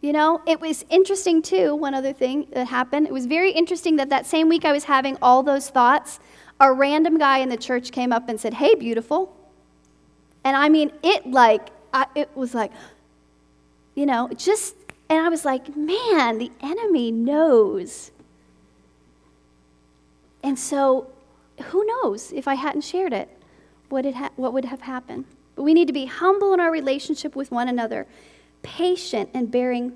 you know, it was interesting too. One other thing that happened. It was very interesting that that same week I was having all those thoughts, a random guy in the church came up and said, Hey, beautiful. And I mean, it like, I, it was like, you know, just, and I was like, man, the enemy knows. And so, who knows if I hadn't shared it, what, it ha- what would have happened? But we need to be humble in our relationship with one another, patient and bearing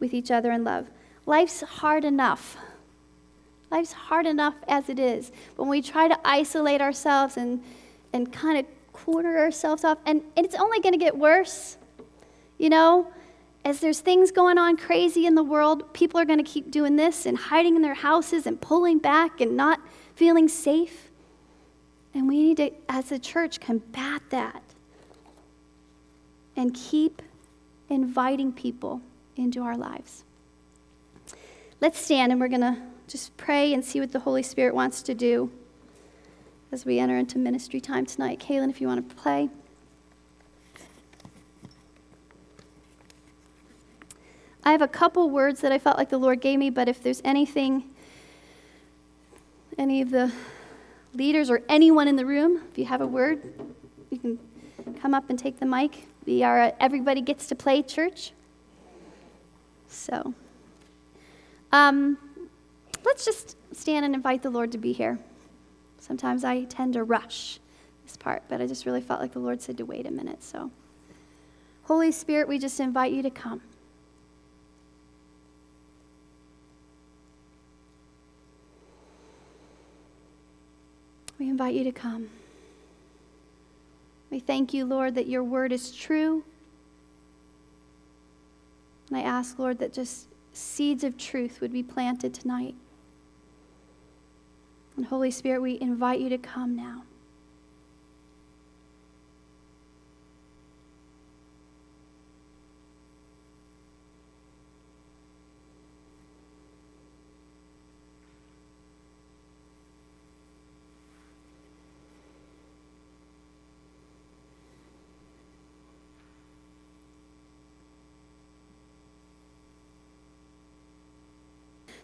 with each other in love. Life's hard enough. Life's hard enough as it is. When we try to isolate ourselves and, and kind of corner ourselves off, and, and it's only going to get worse. You know, as there's things going on crazy in the world, people are going to keep doing this and hiding in their houses and pulling back and not feeling safe. And we need to, as a church, combat that and keep inviting people into our lives. Let's stand and we're going to just pray and see what the Holy Spirit wants to do as we enter into ministry time tonight. Kaylin, if you want to play. I have a couple words that I felt like the Lord gave me, but if there's anything, any of the leaders or anyone in the room, if you have a word, you can come up and take the mic. We are everybody gets to play church. So, um, let's just stand and invite the Lord to be here. Sometimes I tend to rush this part, but I just really felt like the Lord said to wait a minute. So, Holy Spirit, we just invite you to come. We invite you to come. We thank you, Lord, that your word is true. And I ask, Lord, that just seeds of truth would be planted tonight. And Holy Spirit, we invite you to come now.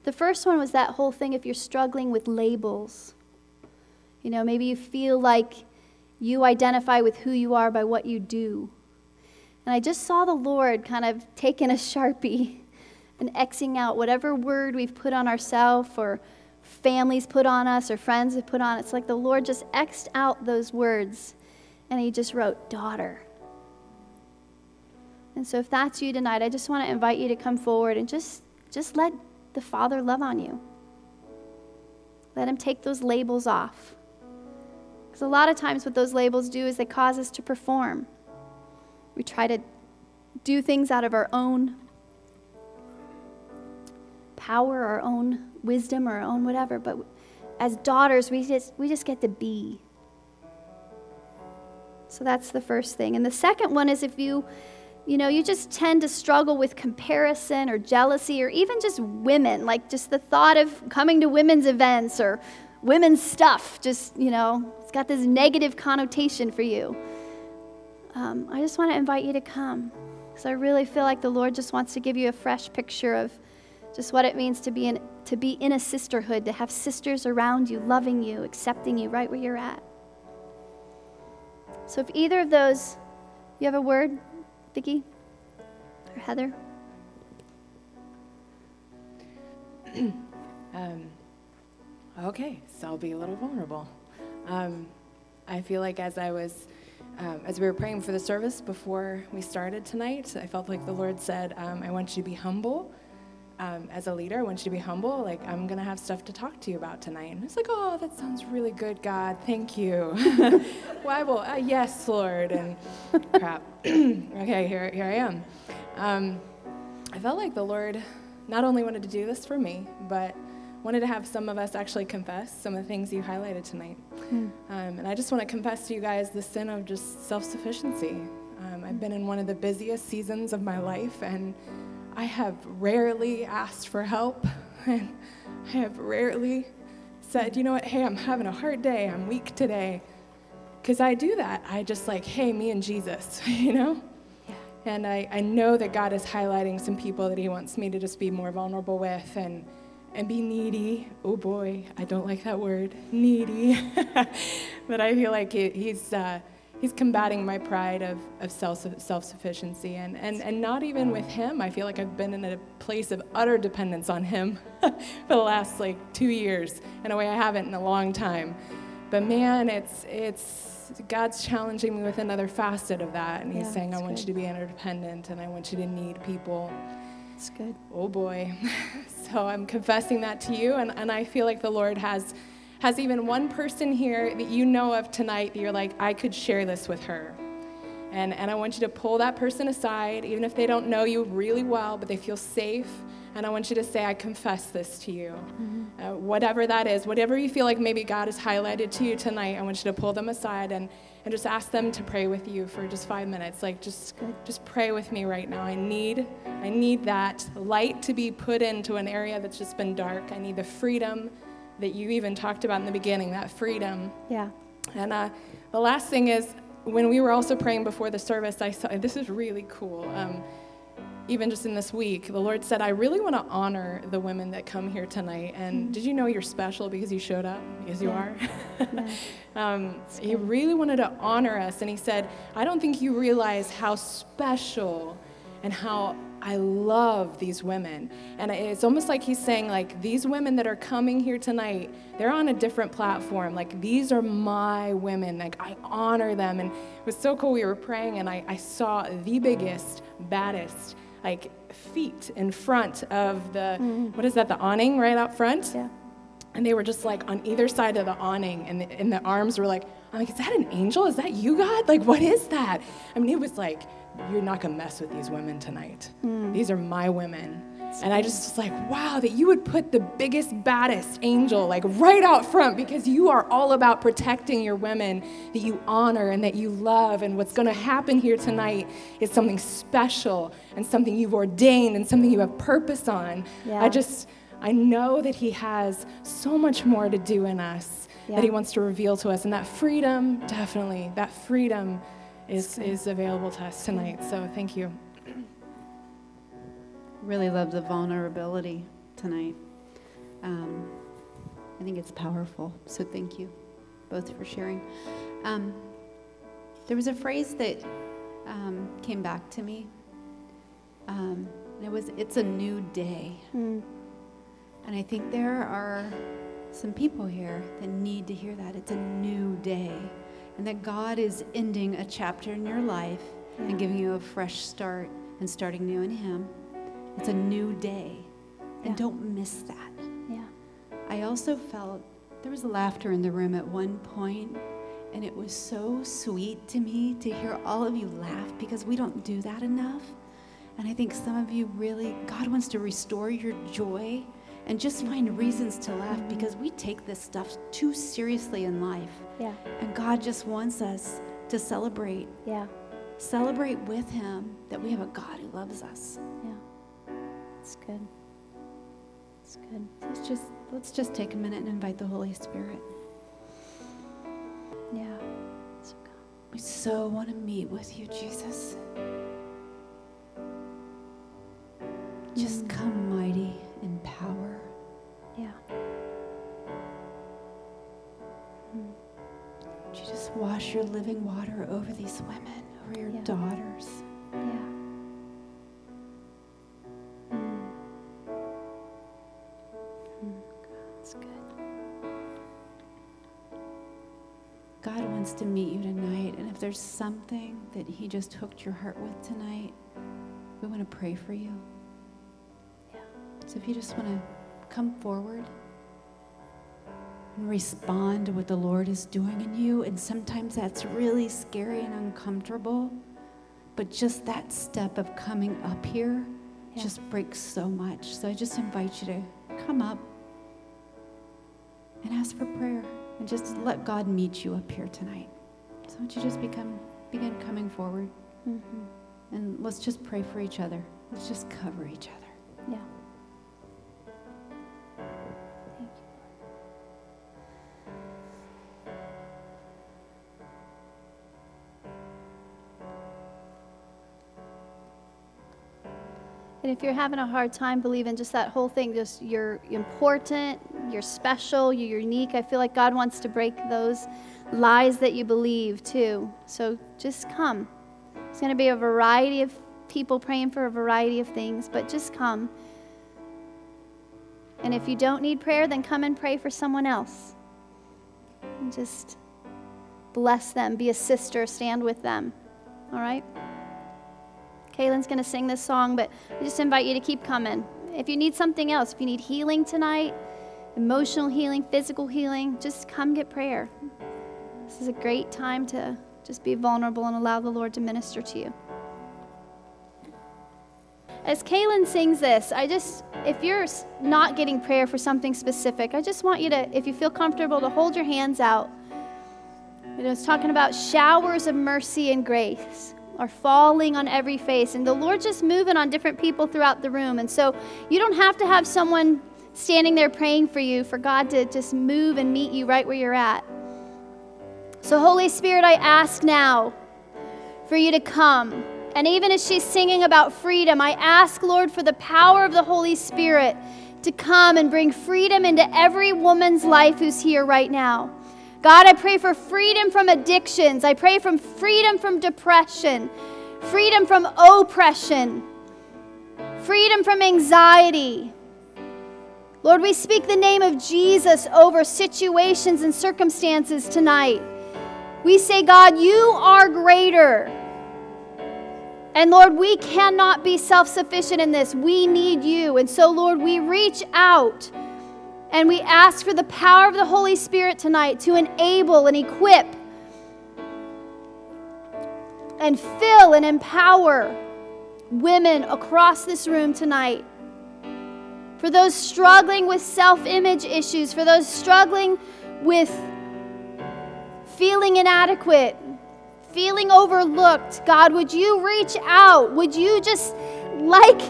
The first one was that whole thing if you're struggling with labels. You know, maybe you feel like you identify with who you are by what you do. And I just saw the Lord kind of taking a sharpie and Xing out whatever word we've put on ourselves or families put on us or friends have put on. It's like the Lord just Xed out those words and He just wrote, daughter. And so if that's you tonight, I just want to invite you to come forward and just, just let the Father love on you. Let Him take those labels off. Because a lot of times, what those labels do is they cause us to perform. We try to do things out of our own power, our own wisdom, our own whatever. But as daughters, we just, we just get to be. So that's the first thing. And the second one is if you, you know, you just tend to struggle with comparison or jealousy or even just women, like just the thought of coming to women's events or women's stuff, just, you know, it's got this negative connotation for you. Um, I just want to invite you to come because I really feel like the Lord just wants to give you a fresh picture of just what it means to be in, to be in a sisterhood, to have sisters around you, loving you, accepting you right where you're at. So if either of those, you have a word, Vicki or Heather? um, okay, so I'll be a little vulnerable. Um, I feel like as I was, um, as we were praying for the service before we started tonight, I felt like the Lord said, um, I want you to be humble um, as a leader, I want you to be humble. Like, I'm going to have stuff to talk to you about tonight. And it's like, oh, that sounds really good, God. Thank you. Why will, uh, yes, Lord. And crap. okay, here, here I am. Um, I felt like the Lord not only wanted to do this for me, but wanted to have some of us actually confess some of the things you highlighted tonight. Mm. Um, and I just want to confess to you guys the sin of just self sufficiency. Um, I've been in one of the busiest seasons of my life, and I have rarely asked for help, and I have rarely said, you know what, hey, I'm having a hard day, I'm weak today. Because I do that. I just like, hey, me and Jesus, you know? Yeah. And I, I know that God is highlighting some people that He wants me to just be more vulnerable with and, and be needy. Oh boy, I don't like that word, needy. but I feel like he, He's. Uh, he's combating my pride of, of self, self-sufficiency. And, and, and not even with him i feel like i've been in a place of utter dependence on him for the last like two years in a way i haven't in a long time. But man it's it's god's challenging me with another facet of that. And he's yeah, saying i want good. you to be interdependent and i want you to need people. It's good. Oh boy. So i'm confessing that to you and, and i feel like the lord has has even one person here that you know of tonight that you're like, I could share this with her? And, and I want you to pull that person aside, even if they don't know you really well, but they feel safe. And I want you to say, I confess this to you. Mm-hmm. Uh, whatever that is, whatever you feel like maybe God has highlighted to you tonight, I want you to pull them aside and, and just ask them to pray with you for just five minutes. Like just, just pray with me right now. I need, I need that light to be put into an area that's just been dark. I need the freedom that you even talked about in the beginning, that freedom. Yeah. And uh, the last thing is, when we were also praying before the service, I saw this is really cool. Um, even just in this week, the Lord said, I really want to honor the women that come here tonight. And mm-hmm. did you know you're special because you showed up? Because you yeah. are. yeah. um, he really wanted to honor us. And He said, I don't think you realize how special and how I love these women. And it's almost like he's saying, like, these women that are coming here tonight, they're on a different platform. Like, these are my women. Like, I honor them. And it was so cool. We were praying, and I, I saw the biggest, baddest, like, feet in front of the, mm-hmm. what is that, the awning right out front? Yeah. And they were just like on either side of the awning, and the, and the arms were like, I'm like, is that an angel? Is that you, God? Like, what is that? I mean, it was like, you're not to mess with these women tonight. Mm. These are my women. And I just was like, wow, that you would put the biggest, baddest angel like right out front because you are all about protecting your women that you honor and that you love. And what's to happen here tonight is something special and something you've ordained and something you have purpose on. Yeah. I just, I know that He has so much more to do in us yeah. that He wants to reveal to us. And that freedom, definitely, that freedom is, is available to us tonight. So thank you. Really love the vulnerability tonight. Um, I think it's powerful. So thank you both for sharing. Um, there was a phrase that um, came back to me. Um, and it was, it's a new day. Mm. And I think there are some people here that need to hear that. It's a new day. And that God is ending a chapter in your life and giving you a fresh start and starting new in Him. It's a new day. And Yeah. don't miss that. Yeah. I also felt there was laughter in the room at one point, and it was so sweet to me to hear all of you laugh because we don't do that enough. And I think some of you really, God wants to restore your joy and just find reasons to laugh because we take this stuff too seriously in life. Yeah. And God just wants us to celebrate, Yeah. celebrate with Him that we have a God who loves us. Yeah. It's good. It's good. Let's just let's just take a minute and invite the Holy Spirit. Yeah. So. We so want to meet with you, Jesus. Just Mm. come mighty in power. Just wash your living water over these women, over your Yeah. daughters? Yeah. Mm. Mm. That's good. God wants to meet you tonight, and if there's something that He just hooked your heart with tonight, we want to pray for you. Yeah. So if you just want to come forward and respond to what the Lord is doing in you, and sometimes that's really scary and uncomfortable, but just that step of coming up here Yeah. just breaks so much. So I just invite you to come up and ask for prayer and just let God meet you up here tonight. So won't you just become begin coming forward hmm and let's just pray for each other. Let's just cover each other. Yeah. And if you're having a hard time believing just that whole thing, just you're important, you're special, you're unique, I feel like God wants to break those lies that you believe too. So just come. It's going to be a variety of people praying for a variety of things, but just come. And if you don't need prayer, then come and pray for someone else. And just bless them, be a sister, stand with them. All right? Kaylin's going to sing this song, but I just invite you to keep coming. If you need something else, if you need healing tonight, emotional healing, physical healing, just come get prayer. This is a great time to just be vulnerable and allow the Lord to minister to you. As Kaylin sings this, I just, if you're not getting prayer for something specific, I just want you to, if you feel comfortable, to hold your hands out. You know, it's talking about showers of mercy and grace are falling on every face, and the Lord's just moving on different people throughout the room. And so you don't have to have someone standing there praying for you for God to just move and meet you right where you're at. So, Holy Spirit, I ask now for you to come. And even as she's singing about freedom, I ask, Lord, for the power of the Holy Spirit to come and bring freedom into every woman's life who's here right now. God, I pray for freedom from addictions. I pray for freedom from depression, freedom from oppression, freedom from anxiety. Lord, we speak the name of Jesus over situations and circumstances tonight. We say, God, you are greater. And Lord, we cannot be self sufficient in this. We need you. And so, Lord, we reach out and we ask for the power of the Holy Spirit tonight to enable and equip and fill and empower women across this room tonight. For those struggling with self image issues, for those struggling with feeling inadequate, feeling overlooked, God, would you reach out? Would you just, like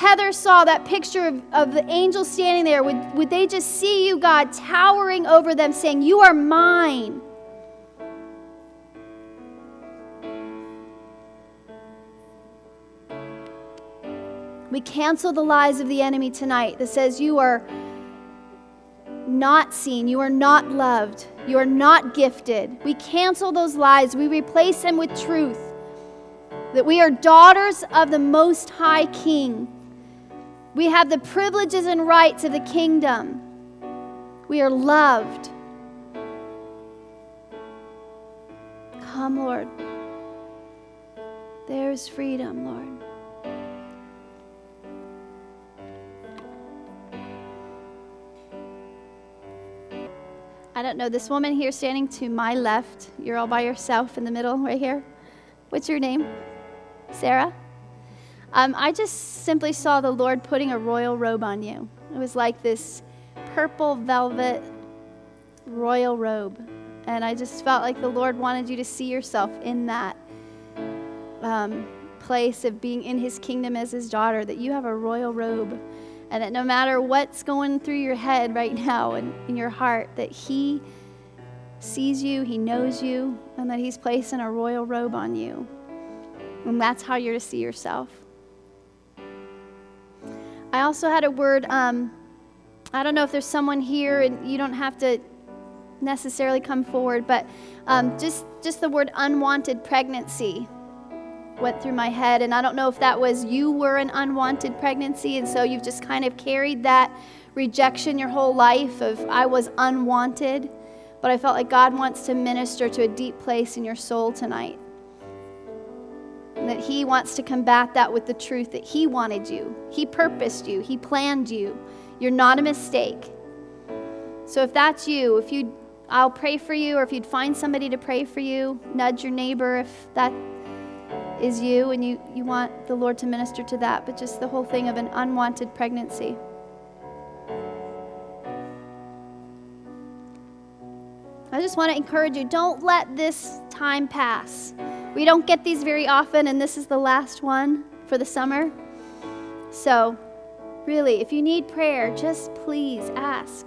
Heather saw that picture of, of the angel standing there, would, would they just see you, God, towering over them, saying, You are mine? We cancel the lies of the enemy tonight that says you are not seen. You are not loved. You are not gifted. We cancel those lies. We replace them with truth. That we are daughters of the Most High King. We have the privileges and rights of the kingdom. We are loved. Come, Lord. There's freedom, Lord. I don't know, this woman here standing to my left, you're all by yourself in the middle right here. What's your name? Sarah? Um, I just simply saw the Lord putting a royal robe on you. It was like this purple velvet royal robe. And I just felt like the Lord wanted you to see yourself in that um, place of being in his kingdom as his daughter, that you have a royal robe. And that no matter what's going through your head right now and in your heart, that he sees you, he knows you, and that he's placing a royal robe on you. And that's how you're to see yourself. I also had a word. Um, I don't know if there's someone here, and you don't have to necessarily come forward, but um, just just the word unwanted pregnancy went through my head, and I don't know if that was you were an unwanted pregnancy, and so you've just kind of carried that rejection your whole life of I was unwanted, but I felt like God wants to minister to a deep place in your soul tonight. And that He wants to combat that with the truth that He wanted you. He purposed you. He planned you. You're not a mistake. So if that's you, if you I'll pray for you, or if you'd find somebody to pray for you, nudge your neighbor if that is you and you, you want the Lord to minister to that, but just the whole thing of an unwanted pregnancy. I just want to encourage you don't let this time pass. We don't get these very often, and this is the last one for the summer. So, really, if you need prayer, just please ask.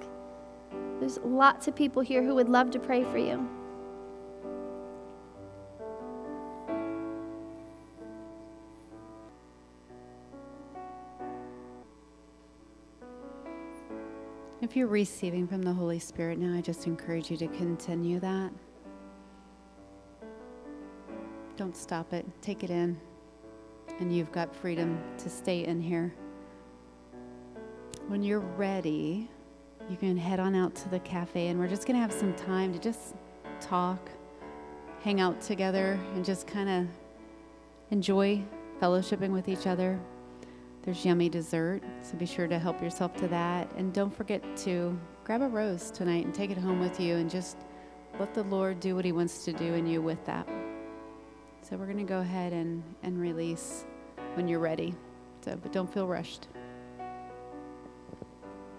There's lots of people here who would love to pray for you. If you're receiving from the Holy Spirit now, I just encourage you to continue that. Don't stop it. Take it in. And you've got freedom to stay in here. When you're ready, you can head on out to the cafe, and we're just going to have some time to just talk, hang out together, and just kind of enjoy fellowshipping with each other. There's yummy dessert, so be sure to help yourself to that. And don't forget to grab a rose tonight and take it home with you and just let the Lord do what He wants to do in you with that. So we're going to go ahead and, and release when you're ready. So, but don't feel rushed.